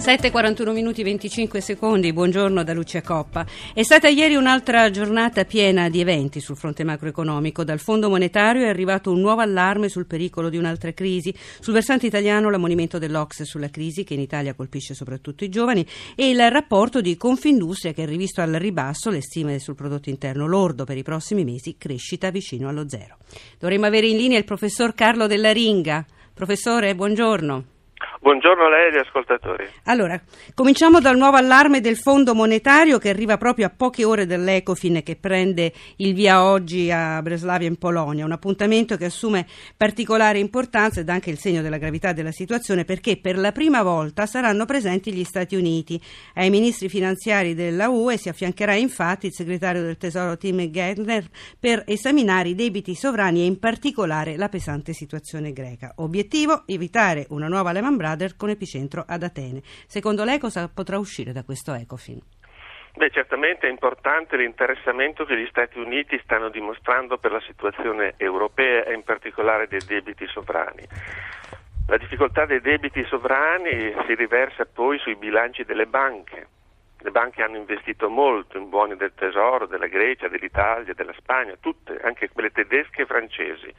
7.41 minuti 25 secondi, buongiorno da Lucia Coppa. È stata ieri un'altra giornata piena di eventi sul fronte macroeconomico. Dal Fondo Monetario è arrivato un nuovo allarme sul pericolo di un'altra crisi. Sul versante italiano l'ammonimento dell'Ox sulla crisi che in Italia colpisce soprattutto i giovani e il rapporto di Confindustria che ha rivisto al ribasso le stime sul prodotto interno lordo per i prossimi mesi, crescita vicino allo zero. Dovremmo avere in linea il professor Carlo Della Ringa. Professore, buongiorno. Buongiorno a lei e agli ascoltatori. Allora, cominciamo dal nuovo allarme del Fondo Monetario che arriva proprio a poche ore dall'Ecofin che prende il via oggi a Breslavia in Polonia, un appuntamento che assume particolare importanza ed anche il segno della gravità della situazione perché per la prima volta saranno presenti gli Stati Uniti. Ai ministri finanziari della UE si affiancherà infatti il segretario del Tesoro Tim Geithner per esaminare i debiti sovrani e in particolare la pesante situazione greca. Obiettivo evitare una nuova Lehman Brothers Brothers con epicentro ad Atene. Secondo lei cosa potrà uscire da questo Ecofin? Beh, certamente è importante l'interessamento che gli Stati Uniti stanno dimostrando per la situazione europea e in particolare dei debiti sovrani. La difficoltà dei debiti sovrani si riversa poi sui bilanci delle banche. Le banche hanno investito molto in buoni del tesoro, della Grecia, dell'Italia, della Spagna, tutte, anche quelle tedesche e francesi.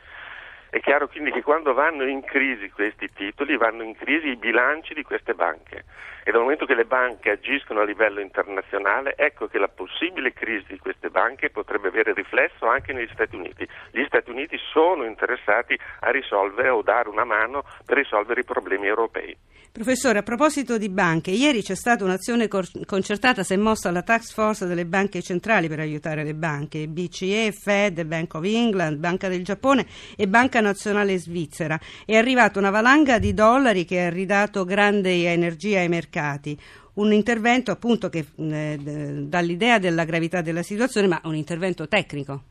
È chiaro quindi che quando vanno in crisi questi titoli vanno in crisi i bilanci di queste banche e dal momento che le banche agiscono a livello internazionale ecco che la possibile crisi di queste banche potrebbe avere riflesso anche negli Stati Uniti. Gli Stati Uniti sono interessati a risolvere o dare una mano per risolvere i problemi europei. Professore, a proposito di banche, ieri c'è stata un'azione concertata, si è mossa la task force delle banche centrali per aiutare le banche, BCE, Fed, Bank of England, Banca del Giappone e Banca Nazionale Svizzera. È arrivata una valanga di dollari che ha ridato grande energia ai mercati un intervento appunto che eh, dà l'idea della gravità della situazione, ma un intervento tecnico.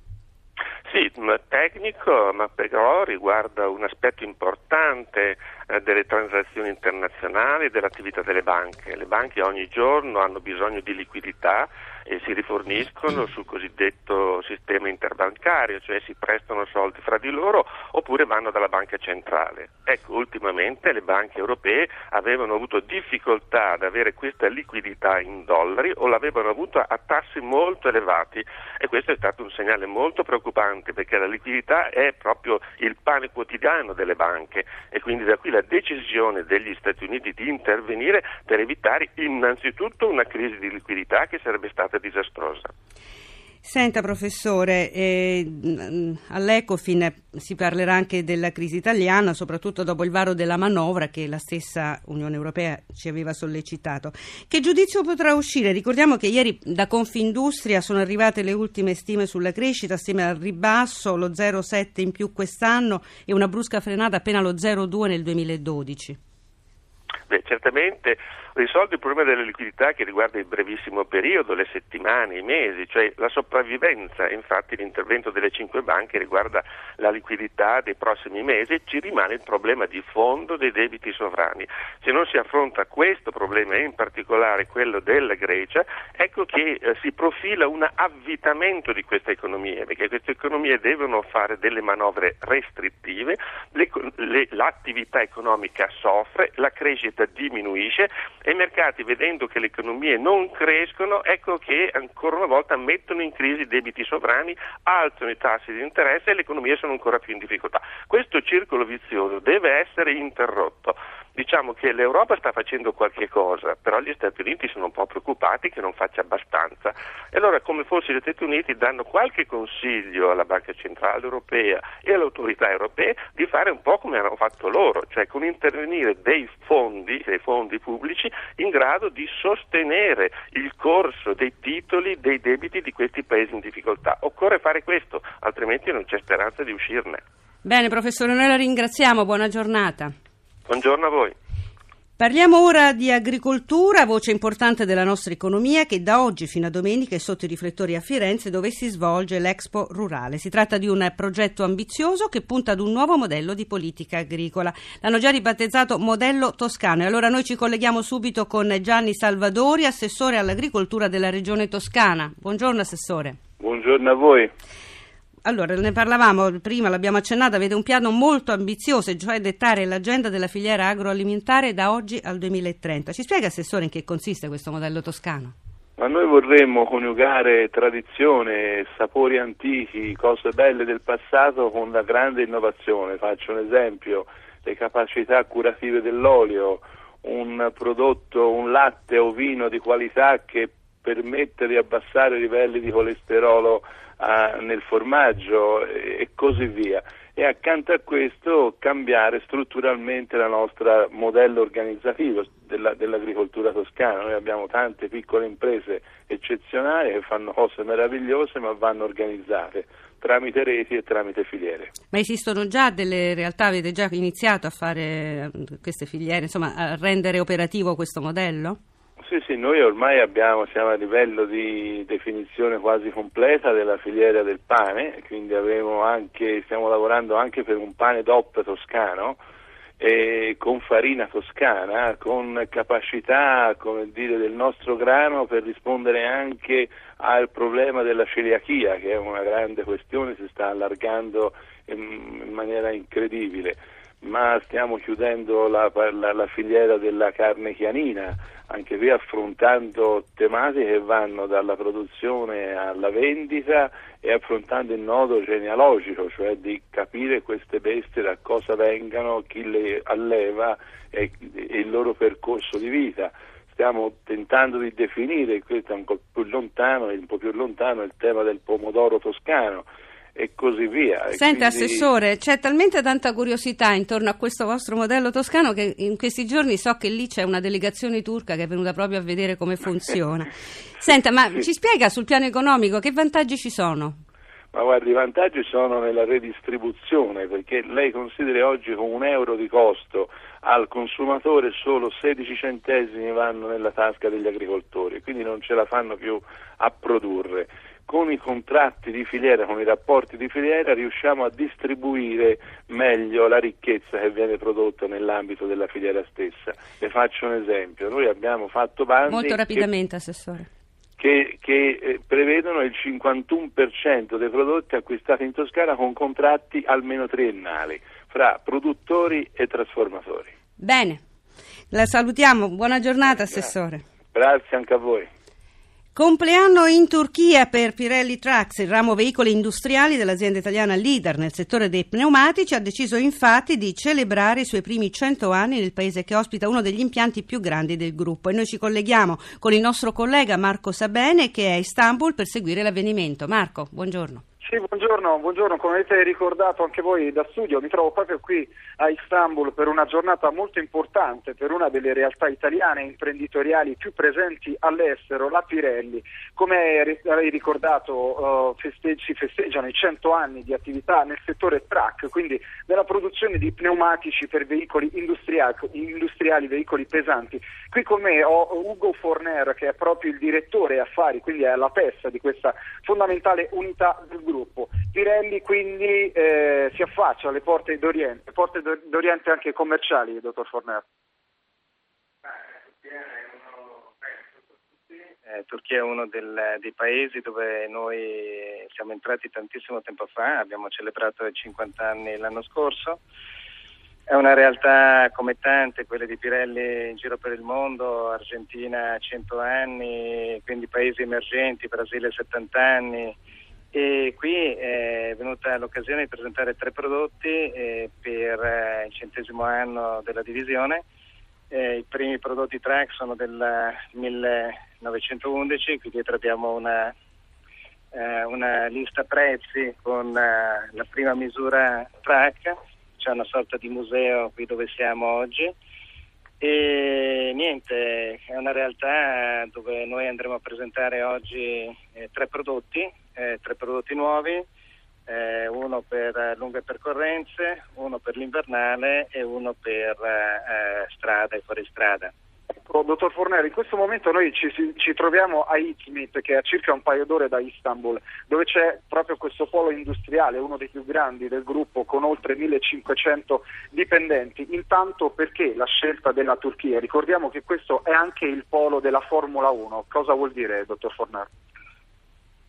Sì, tecnico, ma però riguarda un aspetto importante eh, delle transazioni internazionali e dell'attività delle banche. Le banche ogni giorno hanno bisogno di liquidità e si riforniscono sul cosiddetto sistema interbancario, cioè si prestano soldi fra di loro oppure vanno dalla banca centrale. Ecco, ultimamente le banche europee avevano avuto difficoltà ad avere questa liquidità in dollari o l'avevano avuta a tassi molto elevati e questo è stato un segnale molto preoccupante perché la liquidità è proprio il pane quotidiano delle banche e quindi da qui la decisione degli Stati Uniti di intervenire per evitare innanzitutto una crisi di liquidità che sarebbe stata disastrosa. Senta professore, eh, all'Ecofin si parlerà anche della crisi italiana, soprattutto dopo il varo della manovra che la stessa Unione Europea ci aveva sollecitato. Che giudizio potrà uscire? Ricordiamo che ieri da Confindustria sono arrivate le ultime stime sulla crescita, stime al ribasso, lo 0,7 in più quest'anno e una brusca frenata appena lo 0,2 nel 2012. Beh, certamente risolve il problema della liquidità che riguarda il brevissimo periodo, le settimane, i mesi, cioè la sopravvivenza. Infatti l'intervento delle cinque banche riguarda la liquidità dei prossimi mesi ci rimane il problema di fondo dei debiti sovrani. Se non si affronta questo problema e in particolare quello della Grecia, ecco che eh, si profila un avvitamento di queste economie, perché queste economie devono fare delle manovre restrittive, le, le, l'attività economica soffre, la crescita diminuisce e i mercati vedendo che le economie non crescono, ecco che ancora una volta mettono in crisi i debiti sovrani, alzano i tassi di interesse e le economie sono ancora più in difficoltà. Questo circolo vizioso deve essere interrotto. Diciamo che l'Europa sta facendo qualche cosa, però gli Stati Uniti sono un po' preoccupati che non faccia abbastanza. E allora, come forse gli Stati Uniti danno qualche consiglio alla Banca Centrale Europea e alle autorità europee di fare un po' come hanno fatto loro, cioè con intervenire dei fondi, dei fondi pubblici in grado di sostenere il corso dei titoli dei debiti di questi paesi in difficoltà. Occorre fare questo, altrimenti non c'è speranza di uscirne. Bene, professore, noi la ringraziamo, buona giornata. Buongiorno a voi. Parliamo ora di agricoltura, voce importante della nostra economia che da oggi fino a domenica è sotto i riflettori a Firenze dove si svolge l'Expo Rurale. Si tratta di un progetto ambizioso che punta ad un nuovo modello di politica agricola. L'hanno già ribattezzato modello toscano e allora noi ci colleghiamo subito con Gianni Salvadori, assessore all'agricoltura della regione toscana. Buongiorno assessore. Buongiorno a voi. Allora, ne parlavamo prima, l'abbiamo accennato, avete un piano molto ambizioso, cioè dettare l'agenda della filiera agroalimentare da oggi al 2030. Ci spiega, Assessore, in che consiste questo modello toscano? Ma noi vorremmo coniugare tradizione, sapori antichi, cose belle del passato con la grande innovazione. Faccio un esempio, le capacità curative dell'olio, un prodotto, un latte o vino di qualità che permette di abbassare i livelli di colesterolo uh, nel formaggio e, e così via. E accanto a questo cambiare strutturalmente il nostro modello organizzativo della, dell'agricoltura toscana. Noi abbiamo tante piccole imprese eccezionali che fanno cose meravigliose ma vanno organizzate tramite reti e tramite filiere. Ma esistono già delle realtà, avete già iniziato a fare eh, queste filiere, insomma a rendere operativo questo modello? Sì, sì, noi ormai abbiamo, siamo a livello di definizione quasi completa della filiera del pane, quindi anche, stiamo lavorando anche per un pane DOP toscano, eh, con farina toscana, con capacità dire, del nostro grano per rispondere anche al problema della celiachia, che è una grande questione, si sta allargando in, in maniera incredibile, ma stiamo chiudendo la, la, la filiera della carne chianina, anche qui affrontando tematiche che vanno dalla produzione alla vendita e affrontando il nodo genealogico, cioè di capire queste bestie da cosa vengano, chi le alleva e, e il loro percorso di vita. Stiamo tentando di definire, questo è un po' più lontano, un po' più lontano il tema del pomodoro toscano e così via. Senta, quindi... Assessore, c'è talmente tanta curiosità intorno a questo vostro modello toscano che in questi giorni so che lì c'è una delegazione turca che è venuta proprio a vedere come funziona. Senta, ma sì. ci spiega sul piano economico che vantaggi ci sono? Ma guardi, i vantaggi sono nella redistribuzione, perché lei consideri oggi con un euro di costo al consumatore solo 16 centesimi vanno nella tasca degli agricoltori, quindi non ce la fanno più a produrre con i contratti di filiera, con i rapporti di filiera, riusciamo a distribuire meglio la ricchezza che viene prodotta nell'ambito della filiera stessa. Le faccio un esempio, noi abbiamo fatto bandi... Molto rapidamente, che, Assessore. Che, che eh, prevedono il 51% dei prodotti acquistati in Toscana con contratti almeno triennali fra produttori e trasformatori. Bene, la salutiamo, buona giornata Assessore. Grazie anche a voi. Compleanno in Turchia per Pirelli Trucks, il ramo veicoli industriali dell'azienda italiana leader nel settore dei pneumatici, ha deciso infatti di celebrare i suoi primi 100 anni nel paese che ospita uno degli impianti più grandi del gruppo. E noi ci colleghiamo con il nostro collega Marco Sabene che è a Istanbul per seguire l'avvenimento. Marco, buongiorno. Sì, buongiorno, buongiorno, come avete ricordato anche voi da studio, mi trovo proprio qui a Istanbul per una giornata molto importante per una delle realtà italiane imprenditoriali più presenti all'estero, la Pirelli. Come hai ricordato feste- si festeggiano i 100 anni di attività nel settore truck, quindi nella produzione di pneumatici per veicoli industriali, industriali veicoli pesanti. Qui con me ho Ugo Forner che è proprio il direttore affari, quindi è la testa di questa fondamentale unità del gruppo sviluppo. Pirelli quindi eh, si affaccia alle porte d'Oriente, porte d'Oriente anche commerciali, dottor Forner. Eh, Turchia è uno del, dei paesi dove noi siamo entrati tantissimo tempo fa, abbiamo celebrato i 50 anni l'anno scorso. È una realtà come tante, quelle di Pirelli in giro per il mondo, Argentina 100 anni, quindi paesi emergenti, Brasile 70 anni, e qui è venuta l'occasione di presentare tre prodotti eh, per eh, il centesimo anno della divisione. Eh, I primi prodotti track sono del 1911, qui dietro abbiamo una, eh, una lista prezzi con eh, la prima misura track, c'è una sorta di museo qui dove siamo oggi. E niente, è una realtà dove noi andremo a presentare oggi eh, tre prodotti, eh, tre prodotti nuovi, eh, uno per lunghe percorrenze, uno per l'invernale e uno per eh, strada e fuoristrada. Ecco, dottor Fornero, in questo momento noi ci, ci, troviamo a Izmit, che è a circa un paio d'ore da Istanbul, dove c'è proprio questo polo industriale, uno dei più grandi del gruppo, con oltre 1500 dipendenti. Intanto perché la scelta della Turchia? Ricordiamo che questo è anche il polo della Formula 1. Cosa vuol dire, dottor Fornero?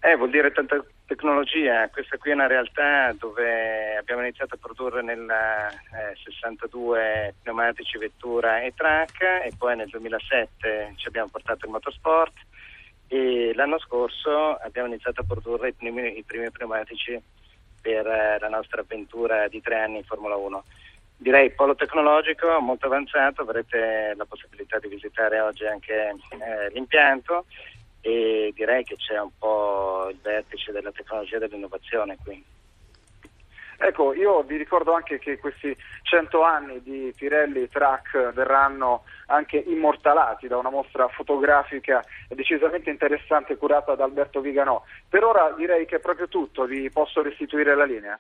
Eh, vuol dire tanta, Tecnologia, questa qui è una realtà dove abbiamo iniziato a produrre nel eh, 62 pneumatici vettura e truck e poi nel 2007 ci abbiamo portato il motorsport e l'anno scorso abbiamo iniziato a produrre i primi, i primi pneumatici per eh, la nostra avventura di tre anni in Formula 1. Direi polo tecnologico molto avanzato, avrete la possibilità di visitare oggi anche eh, l'impianto e direi che c'è un po' il vertice della tecnologia e dell'innovazione qui. Ecco, io vi ricordo anche che questi 100 anni di Pirelli Track verranno anche immortalati da una mostra fotografica decisamente interessante curata da Alberto Viganò. Per ora direi che è proprio tutto, vi posso restituire la linea.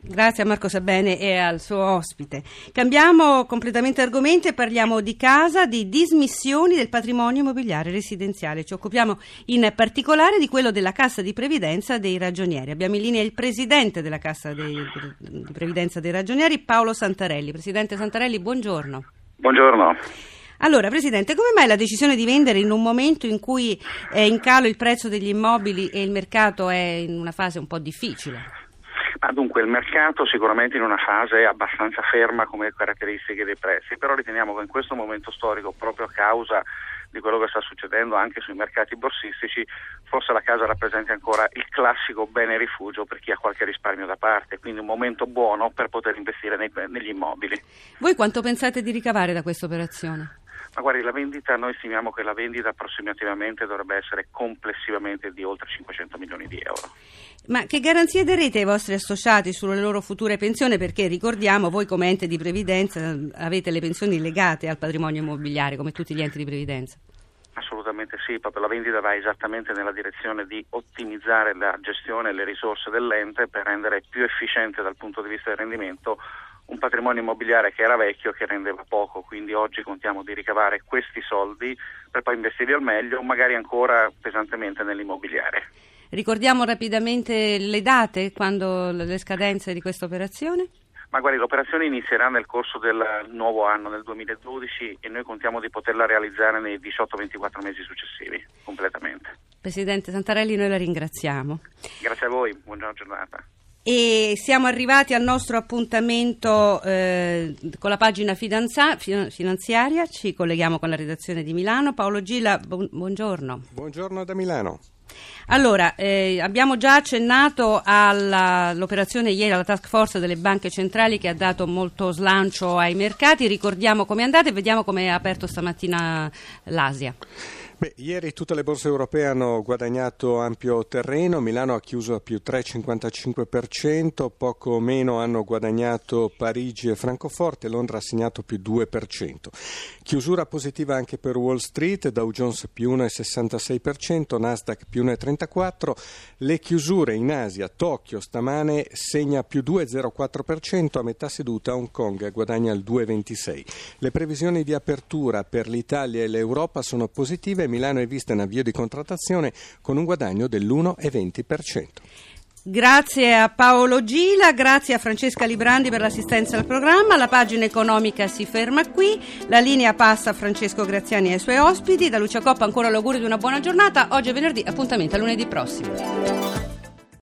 Grazie a Marco Sabene e al suo ospite. Cambiamo completamente argomento e parliamo di casa, di dismissioni del patrimonio immobiliare residenziale. Ci occupiamo in particolare di quello della Cassa di Previdenza dei Ragionieri. Abbiamo in linea il Presidente della Cassa dei, di Previdenza dei Ragionieri, Paolo Santarelli. Presidente Santarelli, buongiorno. Buongiorno. Allora, Presidente, come mai la decisione di vendere in un momento in cui è in calo il prezzo degli immobili e il mercato è in una fase un po' difficile? Ma dunque il mercato sicuramente in una fase abbastanza ferma come caratteristiche dei prezzi, però riteniamo che in questo momento storico, proprio a causa di quello che sta succedendo anche sui mercati borsistici, forse la casa rappresenta ancora il classico bene rifugio per chi ha qualche risparmio da parte, quindi un momento buono per poter investire nei, negli immobili. Voi quanto pensate di ricavare da questa operazione? Ma guardi, la vendita, noi stimiamo che la vendita approssimativamente dovrebbe essere complessivamente di oltre 500 milioni di euro. Ma che garanzie darete ai vostri associati sulle loro future pensioni? Perché ricordiamo, voi come ente di previdenza avete le pensioni legate al patrimonio immobiliare, come tutti gli enti di previdenza. Assolutamente sì, proprio la vendita va esattamente nella direzione di ottimizzare la gestione e le risorse dell'ente per rendere più efficiente dal punto di vista del rendimento un patrimonio immobiliare che era vecchio e che rendeva poco, quindi oggi contiamo di ricavare questi soldi per poi investirli al meglio, magari ancora pesantemente nell'immobiliare. Ricordiamo rapidamente le date, quando le scadenze di questa operazione? Ma guardi, l'operazione inizierà nel corso del nuovo anno, nel 2012, e noi contiamo di poterla realizzare nei 18-24 mesi successivi, completamente. Presidente Santarelli, noi la ringraziamo. Grazie a voi, buona giornata. E siamo arrivati al nostro appuntamento eh, con la pagina finanza- finanziaria, ci colleghiamo con la redazione di Milano. Paolo Gila, bu- buongiorno. Buongiorno da Milano. Allora, eh, abbiamo già accennato all'operazione ieri alla task force delle banche centrali che ha dato molto slancio ai mercati. Ricordiamo come è andata e vediamo come è aperto stamattina l'Asia. Beh, ieri tutte le borse europee hanno guadagnato ampio terreno, Milano ha chiuso a più 3,55%, poco meno hanno guadagnato Parigi e Francoforte, Londra ha segnato più 2%. Chiusura positiva anche per Wall Street, Dow Jones più 1,66%, Nasdaq più 1,34%, le chiusure in Asia, Tokyo stamane segna più 2,04%, a metà seduta Hong Kong guadagna il 2,26%. Le previsioni di apertura per l'Italia e l'Europa sono positive Milano è vista in avvio di contrattazione con un guadagno dell'1,20%. Grazie a Paolo Gila, grazie a Francesca Librandi per l'assistenza al programma. La pagina economica si ferma qui. La linea passa a Francesco Graziani e ai suoi ospiti. Da Lucia Coppa ancora l'augurio di una buona giornata. Oggi è venerdì, appuntamento a lunedì prossimo.